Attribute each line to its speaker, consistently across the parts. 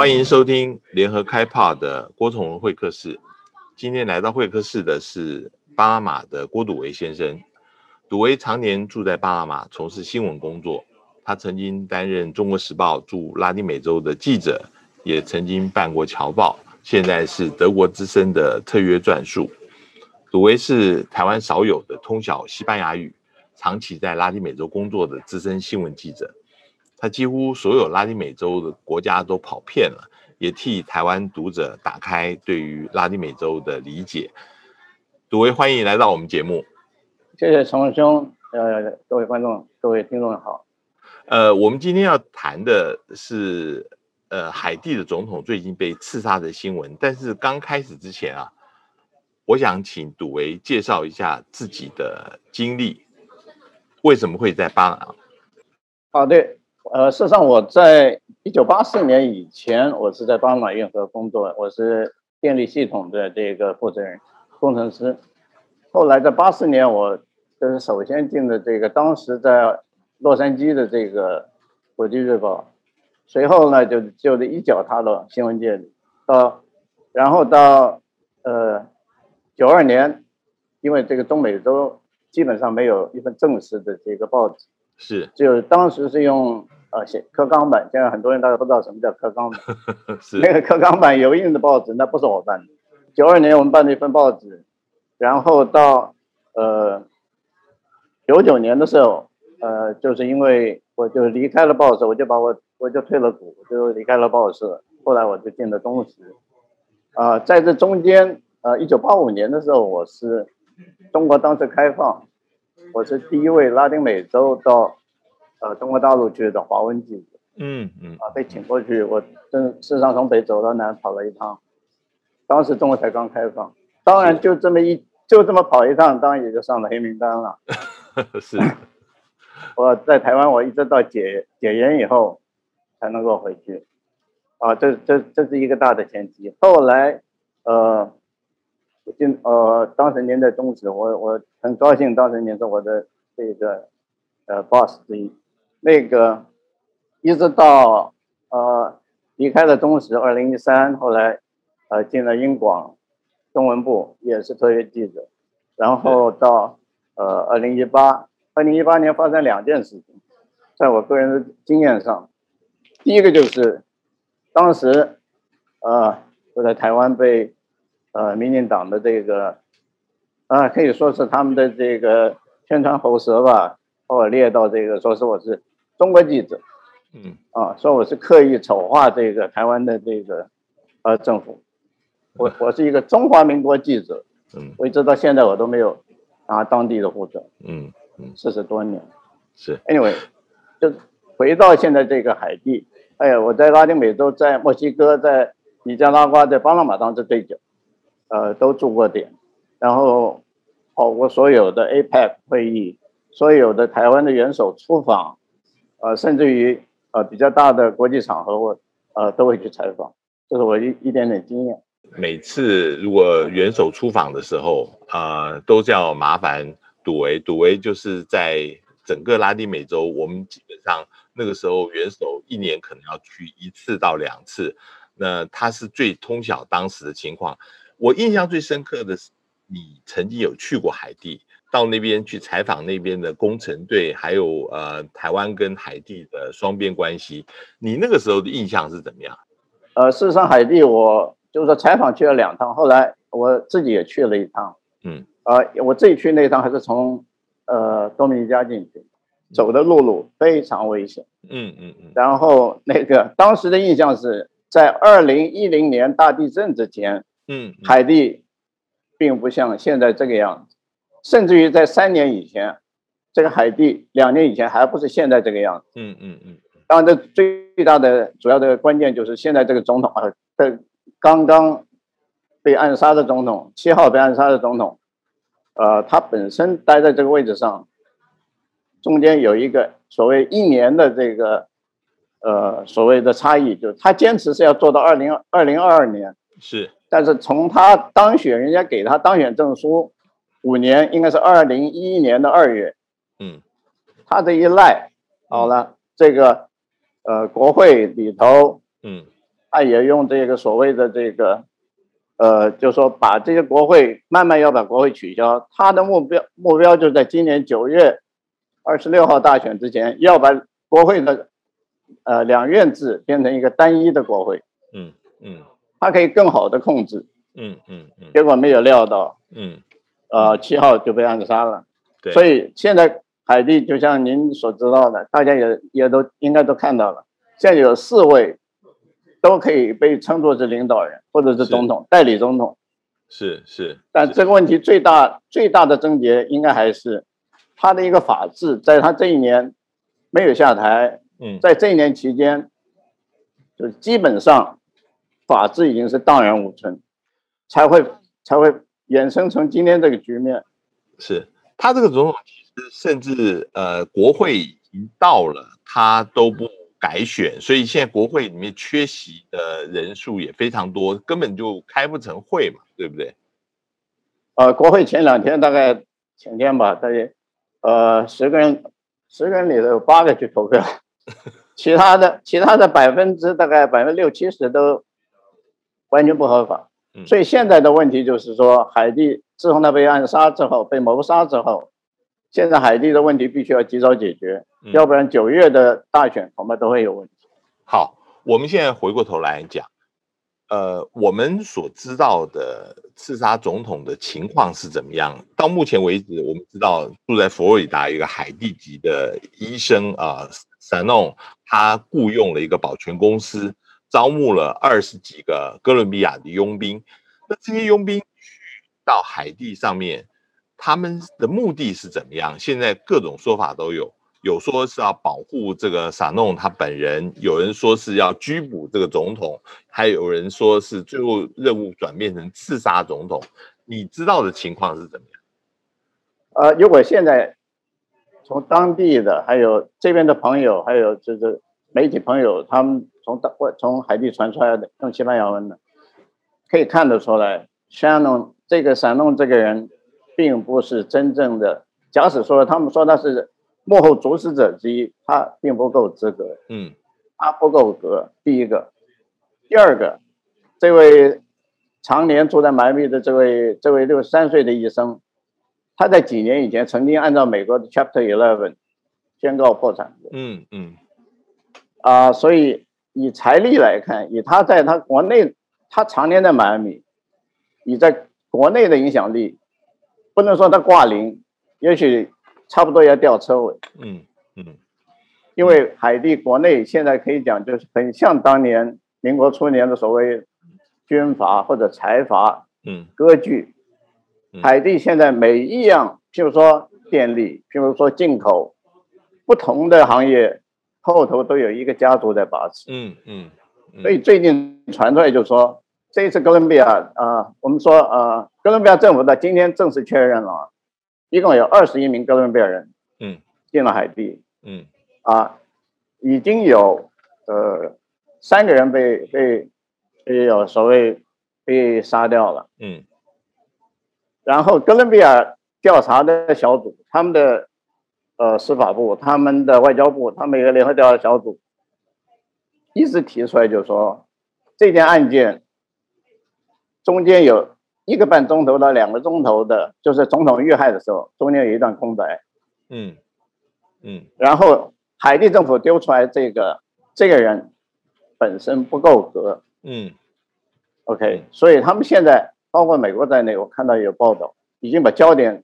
Speaker 1: 欢迎收听联合开帕的郭崇文会客室。今天来到会客室的是巴拿马的郭笃维先生。笃维常年住在巴拿马，从事新闻工作。他曾经担任《中国时报》驻拉丁美洲的记者，也曾经办过《侨报》，现在是德国之声的特约撰述。笃维是台湾少有的通晓西班牙语、长期在拉丁美洲工作的资深新闻记者。他几乎所有拉丁美洲的国家都跑遍了，也替台湾读者打开对于拉丁美洲的理解。杜维，欢迎来到我们节目。
Speaker 2: 谢谢陈文兄，呃，各位观众、各位听众好。
Speaker 1: 呃，我们今天要谈的是，呃，海地的总统最近被刺杀的新闻。但是刚开始之前啊，我想请杜维介绍一下自己的经历，为什么会在巴拿？
Speaker 2: 好的。呃，事实上，我在一九八四年以前，我是在巴拿马运河工作，我是电力系统的这个负责人、工程师。后来在八四年，我就是首先进的这个当时在洛杉矶的这个《国际日报》，随后呢，就就是一脚踏到新闻界里，到然后到呃九二年，因为这个中美洲基本上没有一份正式的这个报纸，
Speaker 1: 是，
Speaker 2: 就当时是用。呃，写刻钢板，现在很多人大家不知道什么叫刻钢板。
Speaker 1: 是
Speaker 2: 那个刻钢板油印的报纸，那不是我办的。九二年我们办了一份报纸，然后到呃九九年的时候，呃，就是因为我就离开了报社，我就把我我就退了股，我就离开了报社。后来我就进了中石。啊，在这中间，呃，一九八五年的时候，我是中国当时开放，我是第一位拉丁美洲到。呃，中国大陆去的华文记者，
Speaker 1: 嗯嗯，
Speaker 2: 啊，被请过去，我真事实上从北走到南跑了一趟，当时中国才刚开放，当然就这么一就这么跑一趟，当然也就上了黑名单了。
Speaker 1: 是，
Speaker 2: 我在台湾，我一直到解解严以后才能够回去，啊，这这这是一个大的前提。后来，呃，我进呃，当时您在中时，我我很高兴，当时您是我的这个呃 boss 之一。那个一直到呃离开了中石，二零一三，后来呃进了英广中文部，也是特约记者，然后到呃二零一八，二零一八年发生两件事情，在我个人的经验上，第一个就是当时呃我在台湾被呃民进党的这个啊可以说是他们的这个宣传喉舌吧，把我列到这个说是我是。中国记者，
Speaker 1: 嗯。
Speaker 2: 啊，说我是刻意丑化这个台湾的这个呃政府，我我是一个中华民国记者，
Speaker 1: 嗯，
Speaker 2: 我一直到现在我都没有拿当地的护照，
Speaker 1: 嗯嗯，
Speaker 2: 四十多年，
Speaker 1: 是
Speaker 2: ，anyway，就回到现在这个海地，哎呀，我在拉丁美洲，在墨西哥，在尼加拉瓜，在巴拿马当时对角，呃，都驻过点，然后跑过所有的 APEC 会议，所有的台湾的元首出访。呃，甚至于呃比较大的国际场合，我呃都会去采访，这是我一一点点经验。
Speaker 1: 每次如果元首出访的时候，呃，都叫麻烦赌维，赌维就是在整个拉丁美洲，我们基本上那个时候元首一年可能要去一次到两次，那他是最通晓当时的情况。我印象最深刻的是，你曾经有去过海地。到那边去采访那边的工程队，还有呃台湾跟海地的双边关系，你那个时候的印象是怎么样？
Speaker 2: 呃，事实上海地我就是说采访去了两趟，后来我自己也去了一趟。
Speaker 1: 嗯，
Speaker 2: 呃，我自己去那一趟还是从呃多米尼加进去，走的路路非常危险。
Speaker 1: 嗯嗯嗯。
Speaker 2: 然后那个当时的印象是在二零一零年大地震之前，
Speaker 1: 嗯，
Speaker 2: 海地并不像现在这个样子。甚至于在三年以前，这个海地两年以前还不是现在这个样子。
Speaker 1: 嗯嗯嗯。
Speaker 2: 当然，这最大的主要的关键就是现在这个总统啊，这刚刚被暗杀的总统，七号被暗杀的总统，呃，他本身待在这个位置上，中间有一个所谓一年的这个呃所谓的差异，就是他坚持是要做到二零二零二二年。
Speaker 1: 是。
Speaker 2: 但是从他当选，人家给他当选证书。五年应该是二零一一年的二月，
Speaker 1: 嗯，
Speaker 2: 他这一赖，好了，这个呃国会里头，
Speaker 1: 嗯，
Speaker 2: 他也用这个所谓的这个，呃，就说把这些国会慢慢要把国会取消，他的目标目标就在今年九月二十六号大选之前要把国会的呃两院制变成一个单一的国会，
Speaker 1: 嗯嗯
Speaker 2: 他可以更好的控制，
Speaker 1: 嗯嗯嗯。
Speaker 2: 结果没有料到，
Speaker 1: 嗯，
Speaker 2: 呃，七号就被暗杀了。
Speaker 1: 对，
Speaker 2: 所以现在海地就像您所知道的，大家也也都应该都看到了，现在有四位都可以被称作是领导人或者是总统、代理总统。
Speaker 1: 是是，
Speaker 2: 但这个问题最大最大的症结应该还是他的一个法治，在他这一年没有下台，
Speaker 1: 嗯。
Speaker 2: 在这一年期间，就是基本上法治已经是荡然无存，才会才会衍生成今天这个局面。
Speaker 1: 是他这个总统其实甚至呃国会已经到了，他都不改选，所以现在国会里面缺席的人数也非常多，根本就开不成会嘛，对不对？
Speaker 2: 呃，国会前两天大概前天吧，大概呃十个人，十个人里头有八个去投票，其他的其他的百分之大概百分之六七十都完全不合法。
Speaker 1: 嗯
Speaker 2: 所以现在的问题就是说，海地自从他被暗杀之后，被谋杀之后，现在海地的问题必须要及早解决，
Speaker 1: 嗯
Speaker 2: 要不然九月的大选恐怕都会有问题。
Speaker 1: 好，我们现在回过头来讲，呃，我们所知道的刺杀总统的情况是怎么样？到目前为止，我们知道住在佛罗里达一个海地籍的医生啊，散弄他雇佣了一个保全公司，招募了二十几个哥伦比亚的佣兵。那这些佣兵去到海地上面，他们的目的是怎么样？现在各种说法都有。有说是要保护这个撒弄他本人，有人说是要拘捕这个总统，还有人说是最后任务转变成刺杀总统。你知道的情况是怎么样？
Speaker 2: 呃，如果现在从当地的还有这边的朋友，还有就是媒体朋友，他们从大或从海地传出来的用西班牙文的，可以看得出来，山弄这个闪弄这个人，并不是真正的。假使说他们说他是幕后主使者之一，他并不够资格，
Speaker 1: 嗯
Speaker 2: 他不够格。第一个，第二个，这位常年住在迈阿密的这位这位六十三岁的医生，他在几年以前曾经按照美国的 Chapter Eleven 宣告破产过
Speaker 1: 嗯嗯
Speaker 2: 啊、所以以财力来看，以他在他国内，他常年在迈阿密，以在国内的影响力，不能说他挂零，也许差不多要掉车尾。
Speaker 1: 嗯嗯
Speaker 2: 因为海地国内现在可以讲，就是很像当年民国初年的所谓军阀或者财阀
Speaker 1: 嗯
Speaker 2: 割据
Speaker 1: 嗯。
Speaker 2: 海地现在每一样，譬如说电力，譬如说进口，不同的行业后头都有一个家族在把持。
Speaker 1: 嗯嗯，
Speaker 2: 所以最近传出来就说，这一次哥伦比亚啊、我们说啊，哥伦比亚政府在今天正式确认了啊，一共有二十一名哥伦比亚人
Speaker 1: 嗯
Speaker 2: 进了海地。
Speaker 1: 嗯
Speaker 2: 啊，已经有呃三个人被被被有所谓被杀掉了。
Speaker 1: 嗯
Speaker 2: 然后哥伦比亚调查的小组，他们的呃司法部、他们的外交部，他们有个联合调查小组，一直提出来就是说这件案件中间有一个半钟头到两个钟头的，就是总统遇害的时候，中间有一段空白。
Speaker 1: 嗯嗯
Speaker 2: 然后海地政府丢出来这个这个人本身不够格
Speaker 1: 嗯
Speaker 2: ，OK，所以他们现在包括美国在内，我看到有报道，已经把焦点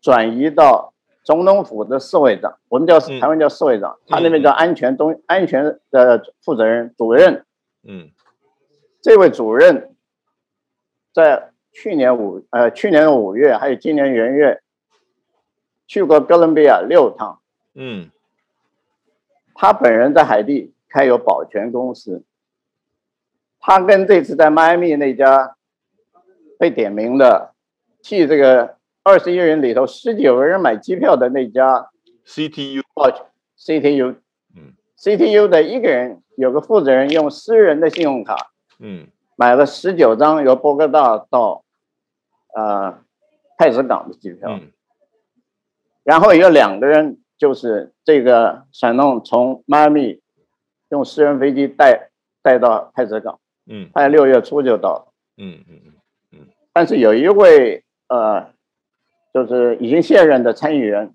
Speaker 2: 转移到总统府的侍卫长，我们叫
Speaker 1: 嗯。
Speaker 2: 台湾叫侍卫长，他那边叫安全中安全的负责人主任，
Speaker 1: 嗯。
Speaker 2: 这位主任在去年五呃去年的五月还有今年元月去过哥伦比亚六趟。
Speaker 1: 嗯。
Speaker 2: 他本人在海地开有保全公司，他跟这次在迈阿密那家被点名的，替这个二十一人里头十九个人买机票的那家
Speaker 1: ，CTU，
Speaker 2: 保 CTU，
Speaker 1: 嗯。
Speaker 2: CTU 的一个人有个负责人用私人的信用卡
Speaker 1: 嗯。
Speaker 2: 买了十九张由波哥大到呃太子港的机票，
Speaker 1: 嗯。
Speaker 2: 然后有两个人就是这个闪动从迈阿密用私人飞机带带到太子港，
Speaker 1: 嗯。
Speaker 2: 他六月初就到了。
Speaker 1: 嗯嗯嗯。
Speaker 2: 但是有一位呃，就是已经卸任的参议员，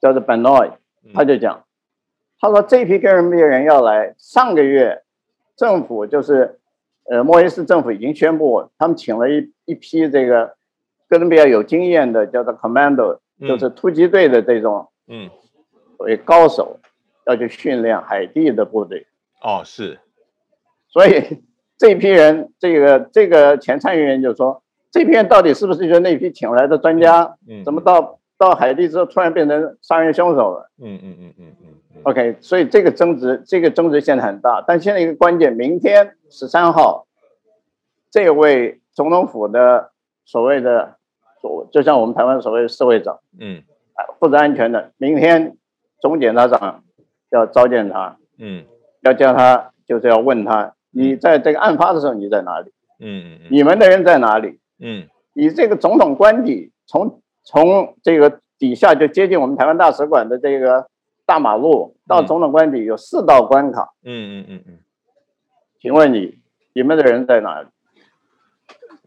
Speaker 2: 叫做 Benoit，
Speaker 1: 嗯，
Speaker 2: 他就讲，他说这批哥伦比亚人要来，上个月政府就是呃莫耶斯政府已经宣布，他们请了一一批这个哥伦比亚有经验的叫做 commando，
Speaker 1: 嗯。
Speaker 2: 就是突击队的这种
Speaker 1: 嗯。
Speaker 2: 所谓高手，要去训练海地的部队。
Speaker 1: 哦是。
Speaker 2: 所以这批人，这个这个前参议员就说，这片到底是不是就那批请来的专家？
Speaker 1: 嗯
Speaker 2: 怎么到到海地之后突然变成杀人凶手了
Speaker 1: 嗯嗯嗯嗯嗯嗯
Speaker 2: ？OK，所以这个争执，这个争执现在很大。但现在一个关键，明天十三号，这位总统府的所谓的所，就像我们台湾所谓的侍卫长，
Speaker 1: 嗯
Speaker 2: 啊负责安全的，明天总检察长要召见他，
Speaker 1: 嗯
Speaker 2: 要叫他，就是要问他，你在这个案发的时候你在哪里？
Speaker 1: 嗯嗯
Speaker 2: 你们的人在哪里？
Speaker 1: 嗯
Speaker 2: 以这个总统官邸从从这个底下就接近我们台湾大使馆的这个大马路到
Speaker 1: 嗯
Speaker 2: 总统官邸有四道关卡，
Speaker 1: 嗯嗯嗯嗯，
Speaker 2: 请问你你们的人在哪里？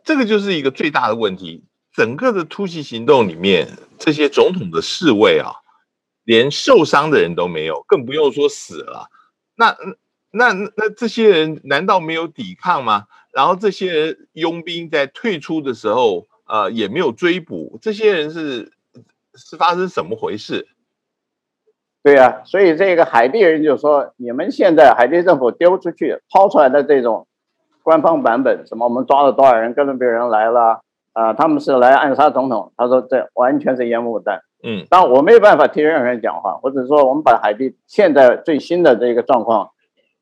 Speaker 1: 这个就是一个最大的问题。整个的突袭行动里面，这些总统的侍卫啊，连受伤的人都没有，更不用说死了。那那那这些人难道没有抵抗吗？然后这些人佣兵在退出的时候，呃，也没有追捕。这些人是是发生什么回事？
Speaker 2: 对呀、所以这个海地人就说，你们现在海地政府丢出去抛出来的这种官方版本，什么我们抓了多少人，哥伦比亚人来了，啊、他们是来暗杀总统，他说这完全是烟雾弹。
Speaker 1: 嗯
Speaker 2: 但我没有办法替任何人讲话，我只是说我们把海地现在最新的这个状况，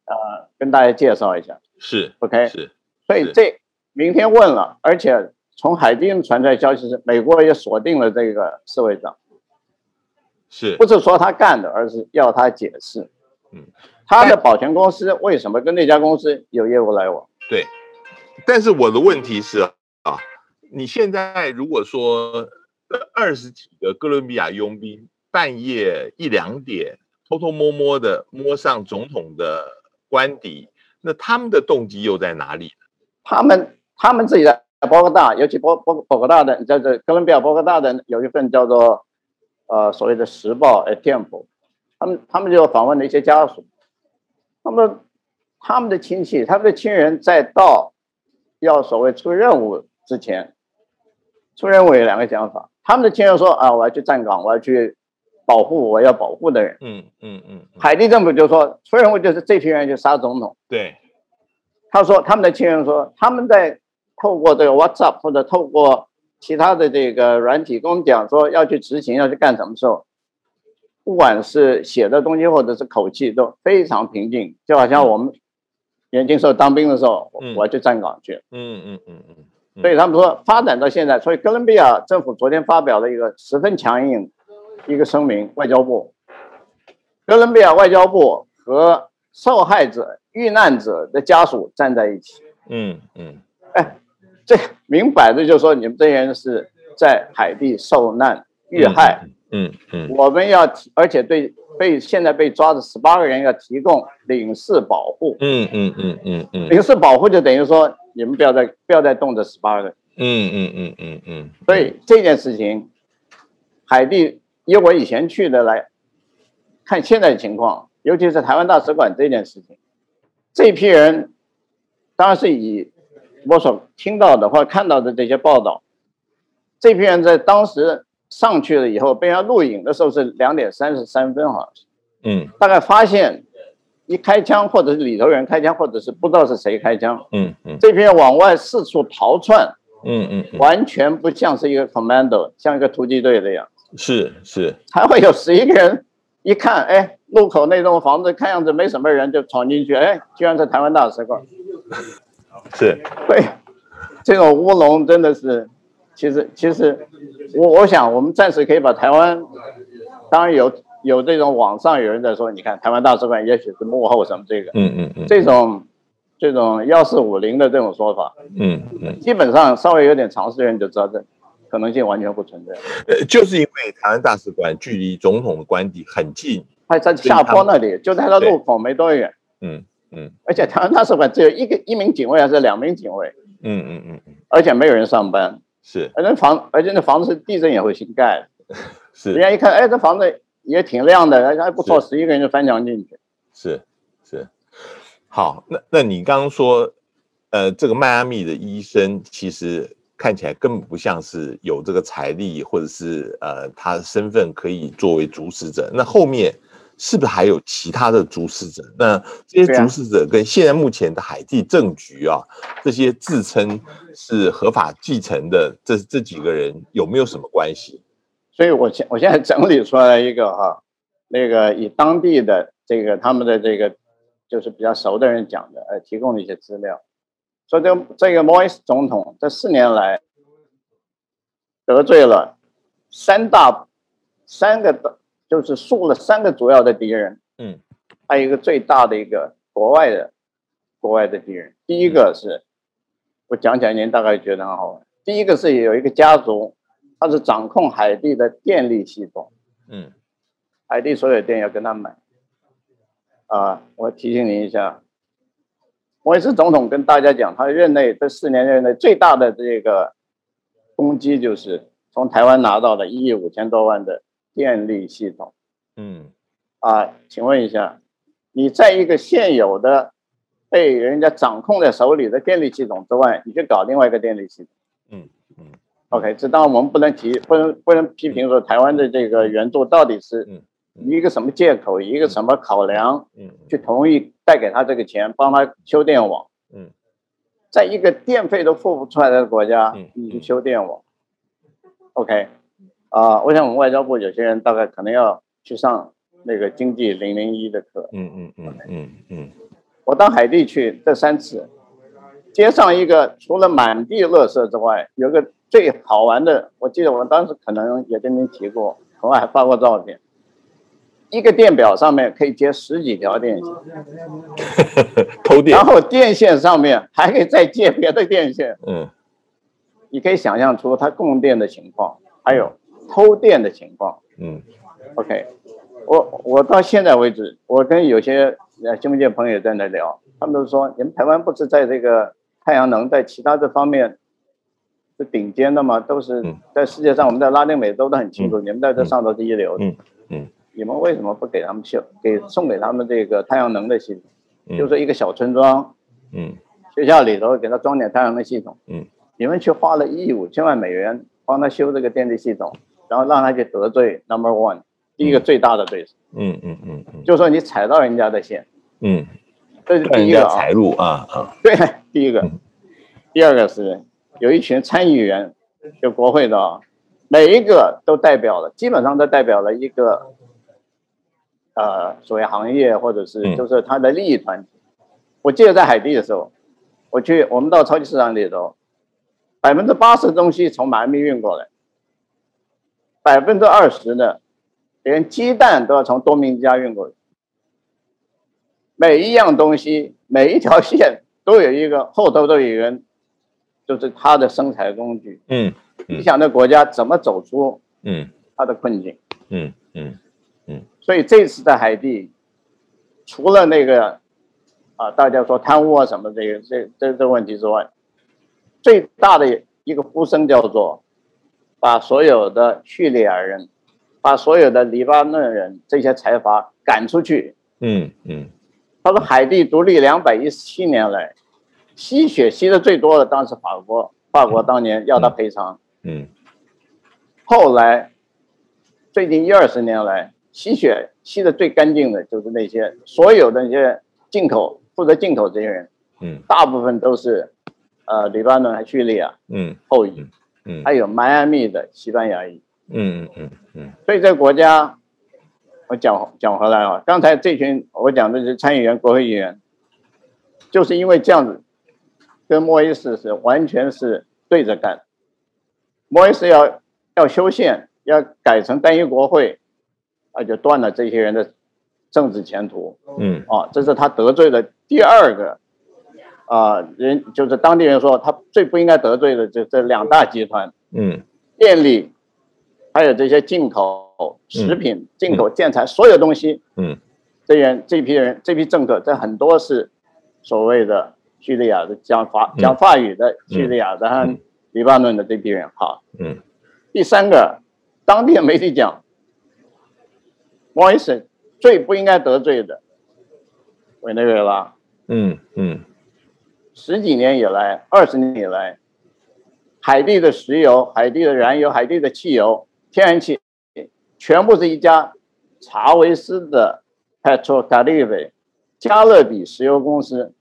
Speaker 2: 呃，跟大家介绍一下。
Speaker 1: 是
Speaker 2: OK，
Speaker 1: 是
Speaker 2: 所以这明天问了，而且从海地传出来消息是，美国也锁定了这个侍卫长，
Speaker 1: 是
Speaker 2: 不是说他干的，而是要他解释。
Speaker 1: 嗯，
Speaker 2: 他的保全公司为什么跟那家公司有业务来往？
Speaker 1: 对，但是我的问题是啊，你现在如果说二十几个哥伦比亚佣兵半夜一两点偷偷摸摸的摸上总统的官邸，那他们的动机又在哪里？
Speaker 2: 他们他们自己的波哥大，尤其波波波哥大的，叫做哥伦比亚波哥大的有一份叫做呃所谓的时报《Tempo》，他们他们就访问了一些家属，那么他们的亲戚、他们的亲人在到要所谓出任务之前，出任务有两个想法，他们的亲人说啊，我要去站岗，我要去保护我要保护的人。
Speaker 1: 嗯嗯嗯，嗯。
Speaker 2: 海地政府就说出任务就是这批人就杀总统。
Speaker 1: 对，
Speaker 2: 他说他们的亲人说他们在透过这个 WhatsApp 或者透过其他的这个软体跟我们讲说要去执行要去干什么时候，不管是写的东西或者是口气都非常平静，就好像我们年轻时候当兵的时候，我
Speaker 1: 嗯。
Speaker 2: 我要去站岗去。
Speaker 1: 嗯嗯嗯嗯嗯，
Speaker 2: 所以他们说发展到现在，所以哥伦比亚政府昨天发表了一个十分强硬一个声明，外交部，哥伦比亚外交部和受害者、遇难者的家属站在一起。
Speaker 1: 嗯嗯哎
Speaker 2: 这明摆着就说你们这些人是在海地受难遇害，
Speaker 1: 嗯嗯
Speaker 2: 我们要提，而且对被现在被抓的十八个人要提供领事保护。
Speaker 1: 嗯嗯嗯嗯嗯
Speaker 2: 领事保护就等于说你们不要再不要再动这十八个人。
Speaker 1: 嗯嗯嗯嗯嗯，
Speaker 2: 所以这件事情，海地以我以前去的来看现在的情况，尤其是台湾大使馆这件事情，这批人当然是以我所听到的或看到的这些报道，这批人在当时上去了以后，被人家录影的时候是两点三十三分，好像是。
Speaker 1: 嗯。
Speaker 2: 大概发现一开枪，或者是里头人开枪，或者是不知道是谁开枪，
Speaker 1: 嗯嗯。
Speaker 2: 这批人往外四处逃窜。
Speaker 1: 嗯嗯嗯，
Speaker 2: 完全不像是一个 commando，像一个突击队的样。子。
Speaker 1: 是是，
Speaker 2: 还会有十一个人，一看，哎，路口那栋房子看样子没什么人，就闯进去，哎，居然是台湾大使馆。
Speaker 1: 是，
Speaker 2: 对，这种乌龙真的是，其实其实，我我想我们暂时可以把台湾，当然有有这种网上有人在说，你看台湾大使馆也许是幕后什么这个，
Speaker 1: 嗯嗯嗯，
Speaker 2: 这种这种幺四五零的这种说法，
Speaker 1: 嗯嗯，
Speaker 2: 基本上稍微有点常识的人就知道这可能性完全不存在。
Speaker 1: 呃，就是因为台湾大使馆距离总统的官邸很近，
Speaker 2: 他在下坡那里，就在那路口没多远。
Speaker 1: 嗯嗯。
Speaker 2: 而且台湾大使馆只有一个一名警卫还是两名警卫，
Speaker 1: 嗯嗯嗯嗯，
Speaker 2: 而且没有人上班，
Speaker 1: 是。
Speaker 2: 而那房而且那房子是地震也会新盖。是，人家一看，哎，这房子也挺亮的，还不错，十一个人就翻墙进去。
Speaker 1: 是是，好，那那你刚刚说，呃，这个迈阿密的医生其实看起来根本不像是有这个财力，或者是呃他的身份可以作为主使者，那后面。是不是还有其他的主使者？那这些主使者跟现在目前的海地政局啊，这些自称是合法继承的这这几个人有没有什么关系？
Speaker 2: 所以我现我现在整理出来一个哈，那个以当地的这个他们的这个就是比较熟的人讲的，呃，提供的一些资料，说这个这个莫伊斯总统这四年来得罪了三大三个的。就是树了三个主要的敌人，
Speaker 1: 嗯，
Speaker 2: 还有一个最大的一个国外的国外的敌人。第一个是，我讲起来您大概觉得很好玩。第一个是有一个家族，他是掌控海地的电力系统，
Speaker 1: 嗯，
Speaker 2: 海地所有电要跟他买。啊，我提醒您一下，摩里斯总统跟大家讲，他任内这四年任内最大的这个攻击就是从台湾拿到了一亿五千多万的。电力系统，
Speaker 1: 嗯，
Speaker 2: 啊，请问一下，你在一个现有的被人家掌控在手里的电力系统之外，你去搞另外一个电力系统，
Speaker 1: 嗯嗯
Speaker 2: ，OK，这当然我们不能提，不能不能批评说台湾的这个援助到底是一个什么借口，一个什么考量，
Speaker 1: 嗯，
Speaker 2: 去同意贷给他这个钱，帮他修电网，
Speaker 1: 嗯，
Speaker 2: 在一个电费都付不出来的国家，你去修电网，OK。啊，我想我们外交部有些人大概可能要去上那个经济零零一的课。
Speaker 1: 嗯嗯嗯嗯嗯。
Speaker 2: 我到海地去这三次，街上一个除了满地垃圾之外，有个最好玩的，我记得我当时可能也跟您提过，我还发过照片。一个电表上面可以接十几条电线，
Speaker 1: 偷电。
Speaker 2: 然后电线上面还可以再接别的电线。
Speaker 1: 嗯。
Speaker 2: 你可以想象出它供电的情况，还有。偷电的情况，
Speaker 1: 嗯
Speaker 2: ，OK，我我到现在为止，我跟有些呃新闻界朋友在那聊，他们都说，你们台湾不是在这个太阳能在其他这方面是顶尖的吗？都是在世界上，我们在拉丁美洲都很清楚，你们在这上头是一流的，
Speaker 1: 嗯嗯，
Speaker 2: 你们为什么不给他们修，给送给他们这个太阳能的系统？就说一个小村庄，
Speaker 1: 嗯，
Speaker 2: 学校里头给他装点太阳能系统，
Speaker 1: 嗯，
Speaker 2: 你们去花了一亿五千万美元帮他修这个电力系统。然后让他去得罪 Number One，第一个最大的对手。
Speaker 1: 嗯嗯嗯嗯，
Speaker 2: 就说你踩到人家的线。
Speaker 1: 嗯，
Speaker 2: 这是第一个
Speaker 1: 财路啊啊。
Speaker 2: 对，第一个。第二个是有一群参议员，就国会的啊，每一个都代表了，基本上都代表了一个呃所谓行业或者是就是他的利益团体。我记得在海地的时候，我去我们到超级市场里头，百分之八十东西从马来密运过来。百分之二十的，连鸡蛋都要从多明加运过来。每一样东西，每一条线都有一个后头都有人，就是他的生产工具。
Speaker 1: 嗯，
Speaker 2: 你想那国家怎么走出
Speaker 1: 嗯
Speaker 2: 他的困境？
Speaker 1: 嗯嗯嗯。
Speaker 2: 所以这次在海地，除了那个啊，大家说贪污啊什么这个这这这问题之外，最大的一个呼声叫做。把所有的叙利亚人，把所有的黎巴嫩人这些财阀赶出去。
Speaker 1: 嗯嗯，
Speaker 2: 他说海地独立两百一十七年来，吸血吸的最多的当时法国，法国当年要他赔偿。
Speaker 1: 嗯，
Speaker 2: 后来最近一二十年来，吸血吸的最干净的就是那些所有的那些进口负责进口这些人。
Speaker 1: 嗯，
Speaker 2: 大部分都是呃黎巴嫩和叙利亚
Speaker 1: 嗯
Speaker 2: 后裔。
Speaker 1: 嗯，
Speaker 2: 还有迈阿密的西班牙裔，
Speaker 1: 嗯嗯嗯嗯，
Speaker 2: 所以这个国家，我讲讲回来啊，刚才这群我讲的是参议员、国会议员，就是因为这样子，跟莫伊斯是完全是对着干。莫伊斯要要修宪，要改成单一国会，那就断了这些人的政治前途。
Speaker 1: 嗯，
Speaker 2: 啊，这是他得罪的第二个。啊，人就是当地人说，他最不应该得罪的这这两大集团，
Speaker 1: 嗯，
Speaker 2: 电力，还有这些进口食品、进口建材，所有东西，
Speaker 1: 嗯，
Speaker 2: 这人这批人这批政客，这很多是所谓的叙利亚的讲法讲法语的叙利亚的和黎巴嫩的这批人。好，
Speaker 1: 嗯，
Speaker 2: 第三个，当地的媒体讲，莫伊斯最不应该得罪的。委内瑞拉。
Speaker 1: 嗯嗯，
Speaker 2: 十几年以来，二十年以来，海地的石油、海地的燃油、海地的汽油、天然气，全部是一家查韦斯的 Petro Caribe 加勒比石油公司，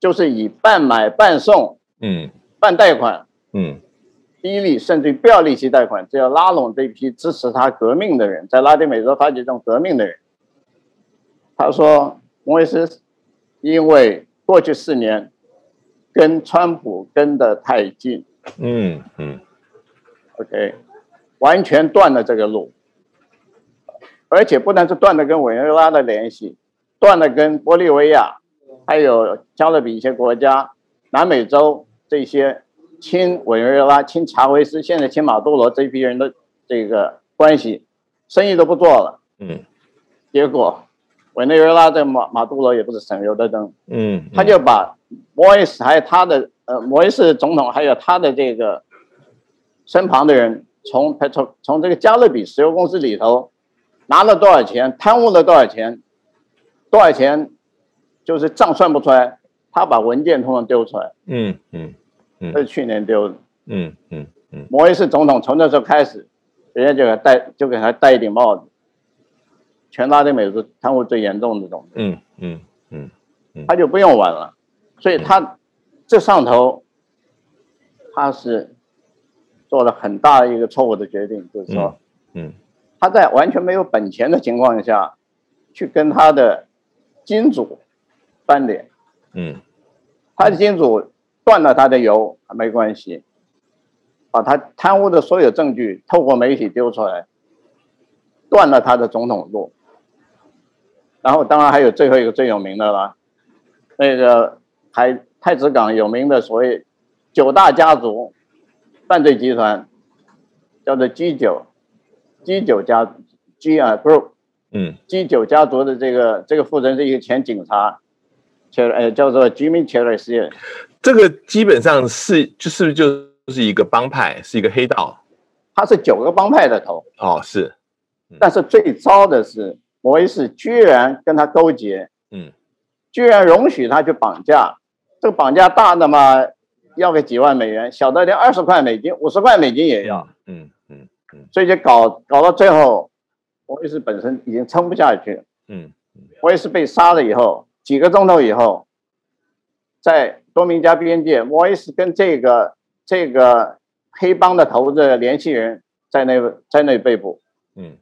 Speaker 2: 就是以半买半送，
Speaker 1: 嗯，
Speaker 2: 半贷款，
Speaker 1: 嗯，
Speaker 2: 低利甚至于不要利息贷款，只要拉拢这批支持他革命的人，在拉丁美洲发起这种革命的人。他说，莫伊斯因为过去四年跟川普跟得太近，
Speaker 1: 嗯嗯
Speaker 2: ，OK，完全断了这个路，而且不但是断了跟委内瑞拉的联系，断了跟玻利维亚，还有加勒比一些国家、南美洲这些亲委内瑞拉、亲查韦斯、现在亲马杜罗这批人的这个关系，生意都不做了。
Speaker 1: 嗯。
Speaker 2: 结果，委内瑞拉这马马杜罗也不是省油的灯，
Speaker 1: 嗯，
Speaker 2: 他就把莫伊斯还有他的呃莫伊斯总统还有他的这个身旁的人从 Petro 从这个加勒比石油公司里头拿了多少钱，贪污了多少钱，多少钱就是账算不出来，他把文件统统丢出来，
Speaker 1: 嗯嗯
Speaker 2: 这是去年丢的。
Speaker 1: 嗯嗯嗯。
Speaker 2: 摩耶斯总统从那时候开始，人家就给他戴就给他戴一顶帽子，全拉丁美洲贪污最严重的种，
Speaker 1: 嗯嗯嗯
Speaker 2: 他就不用玩了，所以他这上头他是做了很大的一个错误的决定，就是说
Speaker 1: 嗯。
Speaker 2: 他在完全没有本钱的情况下，去跟他的金主翻脸，
Speaker 1: 嗯。
Speaker 2: 他的金主断了他的油没关系，把他贪污的所有证据透过媒体丢出来，断了他的总统路。然后当然还有最后一个最有名的了，那个还太子港有名的所谓九大家族犯罪集团，叫做 G 九，G 九家 G 啊 Group。
Speaker 1: 嗯
Speaker 2: G 九家族的这个这个负责人是一个前警察，切呃叫做 Jimmy c h e r i s
Speaker 1: 这个基本上是就是就是一个帮派，是一个黑道？
Speaker 2: 他是九个帮派的头，
Speaker 1: 哦，是。
Speaker 2: 但是最糟的是摩伊士居然跟他勾结，
Speaker 1: 嗯。
Speaker 2: 居然容许他去绑架，这个绑架大的嘛要个几万美元，小的连二十块美金、五十块美金也要，
Speaker 1: 嗯嗯嗯
Speaker 2: 所以就搞搞到最后，摩伊士本身已经撑不下去。了。
Speaker 1: 嗯。
Speaker 2: 摩伊斯被杀了以后，几个钟头以后，在多明加边界，莫伊斯跟这个这个黑帮的头子联系人在那在那被捕。
Speaker 1: 嗯。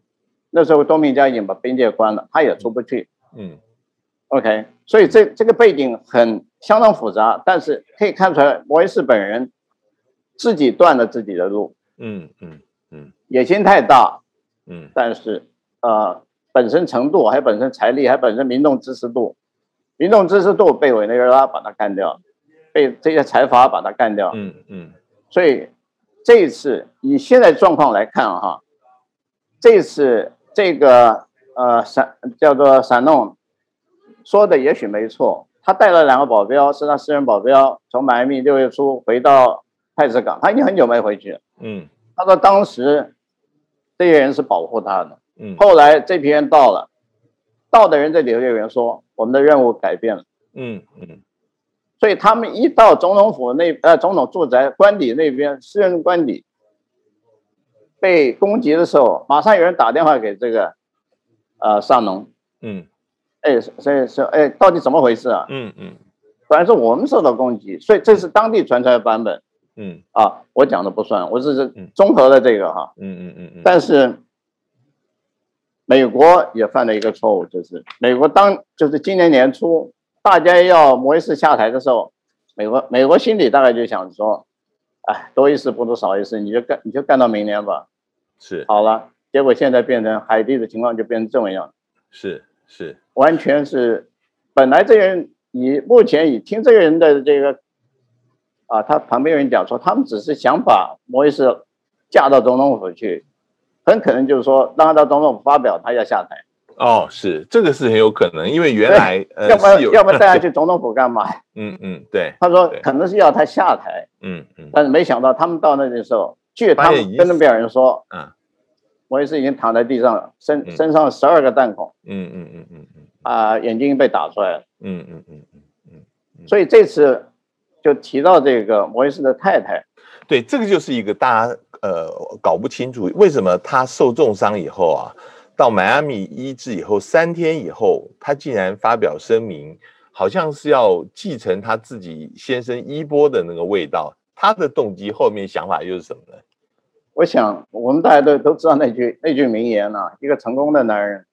Speaker 2: 那时候多明加已经把边界关了，他也出不去。
Speaker 1: 嗯。
Speaker 2: OK，所以这这个背景很相当复杂，但是可以看出来，摩伊斯本人自己断了自己的路，
Speaker 1: 嗯嗯嗯。
Speaker 2: 野心太大，
Speaker 1: 嗯。
Speaker 2: 但是呃，本身程度还本身财力还本身民众支持度，民众支持度被委内瑞拉把他干掉，被这些财阀把他干掉，
Speaker 1: 嗯嗯
Speaker 2: 所以这一次以现在状况来看哈，这次这个呃闪叫做闪弄说的也许没错，他带了两个保镖，是他私人保镖，从迈阿密六月初回到太子港，他已经很久没回去了。
Speaker 1: 嗯
Speaker 2: 他说当时这些人是保护他的。
Speaker 1: 嗯
Speaker 2: 后来这批人到了，到的人这里头有人说，我们的任务改变了，
Speaker 1: 嗯嗯
Speaker 2: 所以他们一到总统府那呃总统住宅官邸那边私人官邸被攻击的时候，马上有人打电话给这个呃上农，
Speaker 1: 嗯。
Speaker 2: 哎，所以说哎到底怎么回事啊？
Speaker 1: 嗯嗯。
Speaker 2: 反正是我们受到攻击，所以这是当地传出来的版本。
Speaker 1: 嗯。
Speaker 2: 啊，我讲的不算，我只是
Speaker 1: 嗯。
Speaker 2: 综合的这个哈。
Speaker 1: 嗯嗯嗯嗯。
Speaker 2: 但是美国也犯了一个错误，就是美国当就是今年年初大家要摩伊斯下台的时候，美国美国心里大概就想说，哎，多一事不如少一事，你就干你就干到明年吧。
Speaker 1: 是
Speaker 2: 好了，结果现在变成海地的情况就变成这么样，
Speaker 1: 是是
Speaker 2: 完全是本来这个人以目前以听这个人的这个啊，他旁边有人讲说，他们只是想把摩伊斯架到总统府去，很可能就是说让他到总统府发表他要下台。
Speaker 1: 哦，是这个是很有可能，因为原来呃，
Speaker 2: 要不然要不然带他 去总统府干嘛？
Speaker 1: 嗯嗯，对，
Speaker 2: 他说可能是要他下台，
Speaker 1: 嗯嗯
Speaker 2: 但是没想到他们到那里的时候，据他们跟那边人说，
Speaker 1: 嗯
Speaker 2: 摩伊斯已经躺在地上了，身
Speaker 1: 嗯
Speaker 2: 身上十二个弹孔
Speaker 1: 嗯嗯嗯嗯嗯
Speaker 2: 啊、眼睛被打出来了。
Speaker 1: 嗯嗯嗯嗯，嗯
Speaker 2: 所以这次就提到这个摩伊斯的太太，
Speaker 1: 对，这个就是一个大家呃搞不清楚为什么他受重伤以后啊，到迈阿密医治以后三天以后，他竟然发表声明，好像是要继承他自己先生衣钵的那个味道。他的动机后面想法又是什么呢？
Speaker 2: 我想我们大家都都知道那句那句名言啊，一个成功的男人，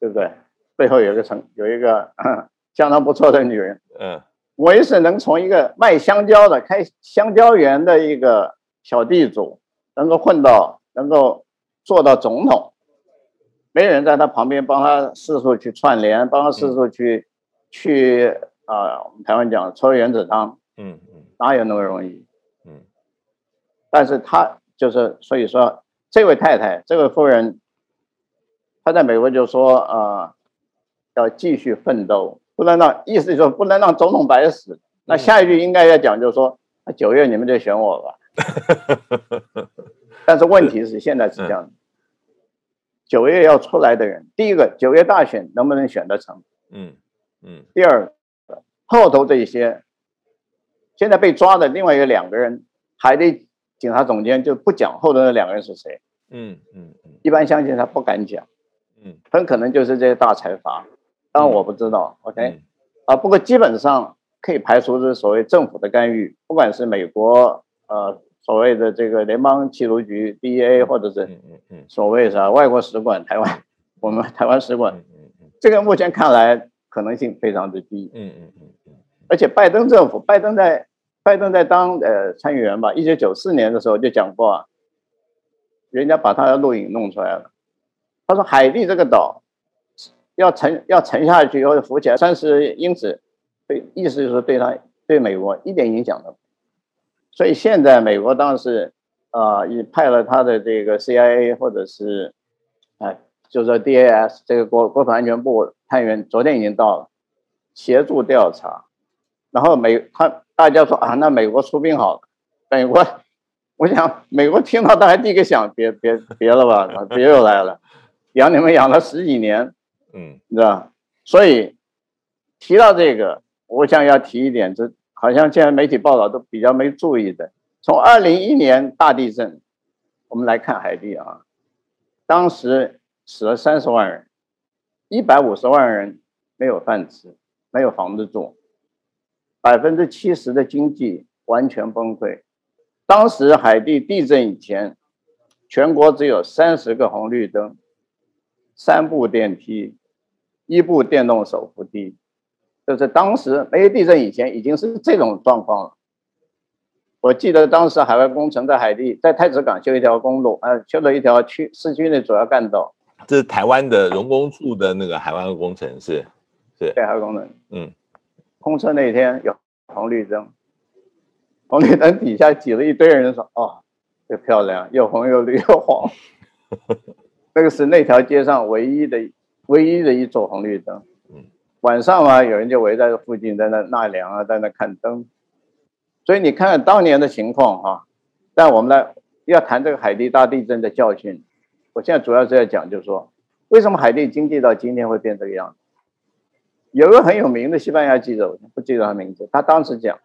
Speaker 2: 对不对？背后有一个成有一个 相当不错的女人。
Speaker 1: 嗯
Speaker 2: 我也是能从一个卖香蕉的、开香蕉园的一个小地主，能够混到能够做到总统，没人在他旁边帮他四处去串联，帮他四处去、去啊、我们台湾讲抽原子汤，
Speaker 1: 嗯嗯
Speaker 2: 哪有那么容易？
Speaker 1: 嗯
Speaker 2: 但是他就是，所以说这位太太，这位夫人，她在美国就说，呃，要继续奋斗，不能让，意思就是说不能让总统白死。那下一句应该要讲，就是说，那九月你们就选我吧。但是问题是现在是这样的，九月要出来的人，第一个九月大选能不能选得成？
Speaker 1: 嗯嗯。
Speaker 2: 第二个后头这一些，现在被抓的另外有两个人，还得警察总监就不讲后头那两个人是谁，
Speaker 1: 嗯嗯嗯。
Speaker 2: 一般相信他不敢讲，
Speaker 1: 嗯。
Speaker 2: 很可能就是这些大财阀，当然我不知道，OK？
Speaker 1: 嗯。
Speaker 2: 啊，不过基本上可以排除这所谓政府的干预，不管是美国呃所谓的这个联邦缉毒局 DEA 或者是所谓啥外国使馆台湾，我们台湾使馆，这个目前看来可能性非常之低。
Speaker 1: 嗯嗯嗯嗯
Speaker 2: 而且拜登政府，拜登在拜登在当呃参议员吧，一九九四年的时候就讲过啊，人家把他的录影弄出来了。他说海地这个岛要沉要沉下去或者浮起来三十英尺，对，意思就是对他对美国一点影响都没有。所以现在美国当时啊，也派了他的这个 CIA 或者是哎，就是说 DAS 这个国国土安全部探员，昨天已经到了，协助调查。然后美他大家说啊，那美国出兵好了，美国，我想美国听到大家第一个想，别别别了吧，别又来了，养你们养了十几年，
Speaker 1: 嗯
Speaker 2: 你知道？所以提到这个，我想要提一点，这好像现在媒体报道都比较没注意的。从二零一年大地震，我们来看海地啊，当时死了三十万人，一百五十万人没有饭吃，没有房子住，百分之七十的经济完全崩溃。当时海地地震以前，全国只有三十个红绿灯，三部电梯，一部电动手扶梯，就是当时没有地震以前已经是这种状况了。我记得当时海外工程在海地，在太子港修一条公路，呃，修了一条区市区内主要干道，
Speaker 1: 这是台湾的荣工处的那个海湾工程是，是
Speaker 2: 对海外工程。
Speaker 1: 嗯
Speaker 2: 通车那天有红绿灯，红绿灯底下挤了一堆人说：“哦，这漂亮，又红又绿又黄。”那个是那条街上唯一的、唯一的一座红绿灯。晚上嘛，有人就围在这附近，在那纳凉啊，在那看灯。所以你看看当年的情况哈、但我们来要谈这个海地大地震的教训。我现在主要是要讲，就是说，为什么海地经济到今天会变这个样子？有个很有名的西班牙记者，我不记得他名字，他当时讲，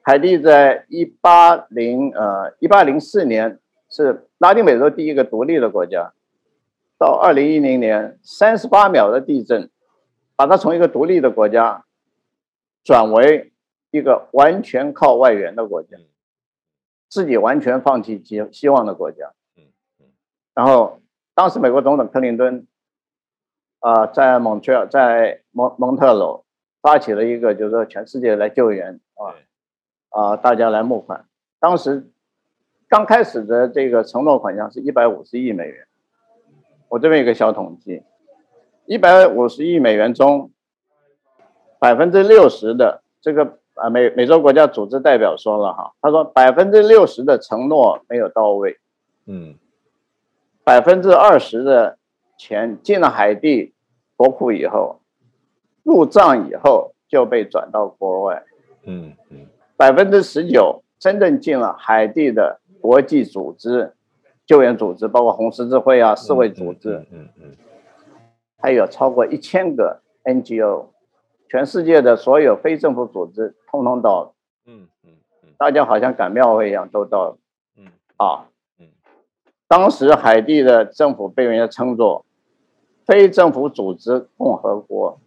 Speaker 2: 海地在一八零呃一八零四年是拉丁美洲第一个独立的国家，到二零一零年三十八秒的地震，把它从一个独立的国家转为一个完全靠外援的国家，自己完全放弃希希望的国家。然后当时美国总统克林顿啊、在蒙特尔，在蒙蒙特娄发起了一个，就是说全世界来救援啊啊、大家来募款。当时刚开始的这个承诺款项是一百五十亿美元。我这边有个小统计，一百五十亿美元中，百分之六十的这个啊美美洲国家组织代表说了哈，他说百分之六十的承诺没有到位，
Speaker 1: 嗯
Speaker 2: 百分之二十的钱进了海地国库以后，入账以后就被转到国外。嗯嗯，百分之十九真正进了海地的国际组织、救援组织，包括红十字会啊、世卫组织，嗯嗯，还有超过一千个 NGO，全世界的所有非政府组织通通到了。嗯嗯嗯，大家好像赶庙会一样都到了。嗯啊。当时海地的政府被人家称作非政府组织共和国，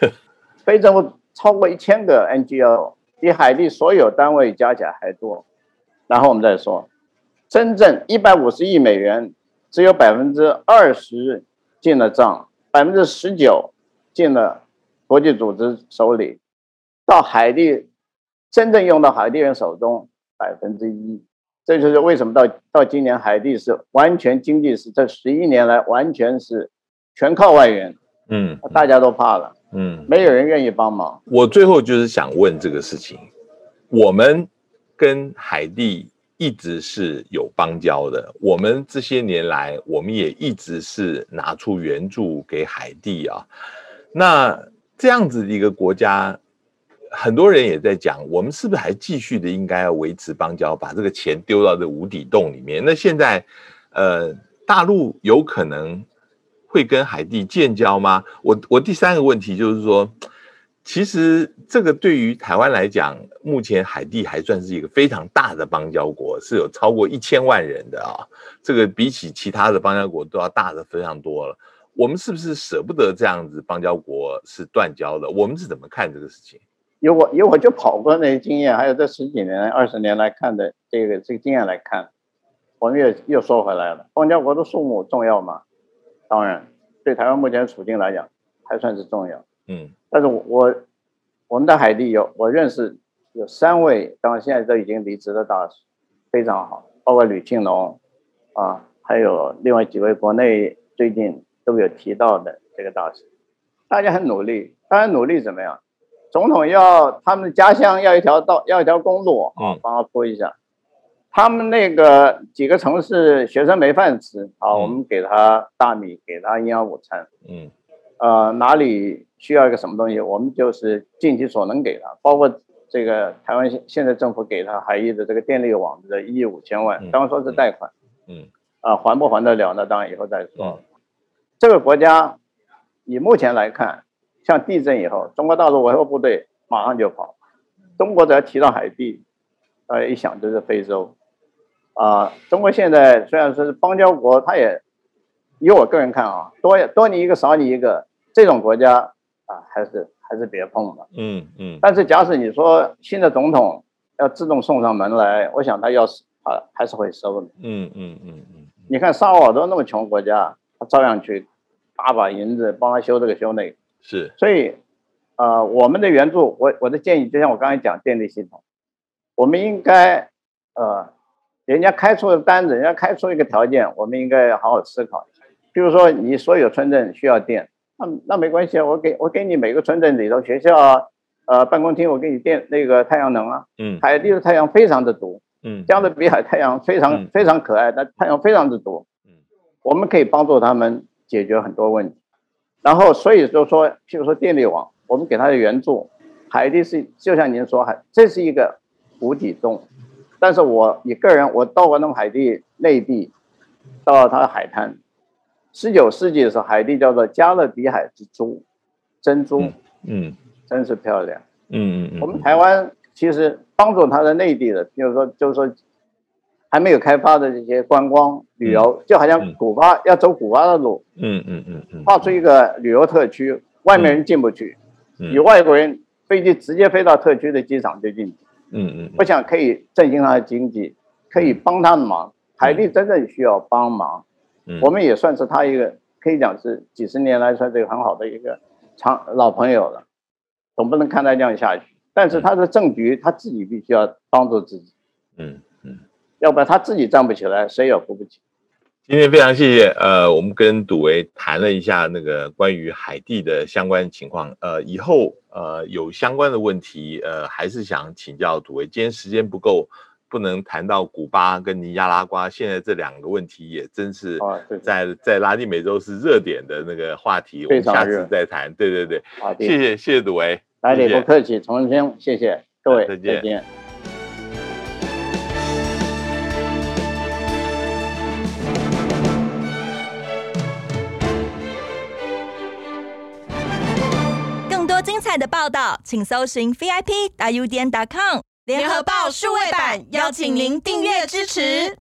Speaker 2: 非政府超过一千个 NGO，比海地所有单位加起来还多。然后我们再说，真正一百五十亿美元，只有百分之二十进了账，百分之十九进了国际组织手里，到海地真正用到海地人手中百分之一。这就是为什么到到今年海地是完全经济是这十一年来完全是全靠外援，嗯，大家都怕了，嗯，没有人愿意帮忙。
Speaker 1: 我最后就是想问这个事情，我们跟海地一直是有邦交的，我们这些年来我们也一直是拿出援助给海地啊，那这样子的一个国家。很多人也在讲，我们是不是还继续的应该要维持邦交，把这个钱丢到这无底洞里面？那现在，呃，大陆有可能会跟海地建交吗？我我第三个问题就是说，其实这个对于台湾来讲，目前海地还算是一个非常大的邦交国，是有超过一千万人的啊，这个比起其他的邦交国都要大的非常多了。我们是不是舍不得这样子邦交国是断交的？我们是怎么看这个事情？
Speaker 2: 有我有我就跑过那些经验，还有这十几年、二十年来看的这个这个经验来看，我们又又说回来了。邦交国的数目重要吗？当然，对台湾目前处境来讲，还算是重要。嗯。但是我我们的海地有我认识有三位，当然现在都已经离职的大使，非常好，包括吕庆龙啊，还有另外几位国内最近都有提到的这个大使，大家很努力，大家努力怎么样？总统要他们家乡要一条道，要一条公路啊，帮他铺一下。他们那个几个城市学生没饭吃啊，我们给他大米，给他营养午餐。嗯，呃，哪里需要一个什么东西，我们就是尽其所能给他。包括这个台湾现现在政府给他海域的这个电力网的一亿五千万，当然说是贷款。嗯，啊，还不还得了？呢当然以后再说。这个国家以目前来看。像地震以后，中国大陆维和部队马上就跑。中国只要提到海地，大家一想就是非洲。啊，中国现在虽然说是邦交国，它也以我个人看啊，多多你一个少你一个，这种国家啊，还是还是别碰了。嗯嗯。但是假使你说新的总统要自动送上门来，我想他要是啊还是会收的。嗯嗯嗯嗯。你看萨尔多那么穷国家，他照样去大把银子帮他修这个修那个。
Speaker 1: 是，
Speaker 2: 所以，呃，我们的援助，我我的建议，就像我刚才讲电力系统，我们应该，呃，人家开出的单子，人家开出一个条件，我们应该好好思考。比如说，你所有村镇需要电，那那没关系啊，我给我给你每个村镇里头学校啊，呃，办公厅，我给你电那个太阳能啊。嗯。海地的太阳非常的毒。嗯。加勒比海太阳非常非常可爱，但太阳非常的毒。嗯。我们可以帮助他们解决很多问题。然后，所以就说，譬如说电力网，我们给他的援助，海地是就像您说，海这是一个无底洞。但是我你个人，我到过那么海地内地，到它的海滩，十九世纪的时候，海地叫做加勒比海之珠，珍珠，嗯，真是漂亮，嗯嗯嗯。我们台湾其实帮助它的内地的，比如说就是说。还没有开发的这些观光旅游，就好像古巴要走古巴的路，嗯嗯嗯嗯，画出一个旅游特区，外面人进不去，有外国人飞机直接飞到特区的机场就进去，嗯嗯，我想可以振兴他的经济，可以帮他的忙。海地真正需要帮忙，我们也算是他一个可以讲是几十年来算是一个很好的一个长老朋友了，总不能看他这样下去。但是他的政局他自己必须要帮助自己，嗯。要不然他自己站不起来，谁也扶不起。
Speaker 1: 今天非常谢谢，呃，我们跟赌维谈了一下那个关于海地的相关情况，呃，以后呃有相关的问题，呃，还是想请教赌维。今天时间不够，不能谈到古巴跟尼加拉瓜，现在这两个问题也真是在在拉丁美洲是热点的那个话题，我们下次再谈。对对对，
Speaker 2: 好，
Speaker 1: 谢谢谢谢杜维，
Speaker 2: 来也
Speaker 1: 谢。谢
Speaker 2: 不客气，重新谢谢各位，
Speaker 1: 再见。
Speaker 2: 再见。
Speaker 3: 更多精彩的报道，请搜寻 VIP 大 U 点 com 联合报数位版，邀请您订阅支持。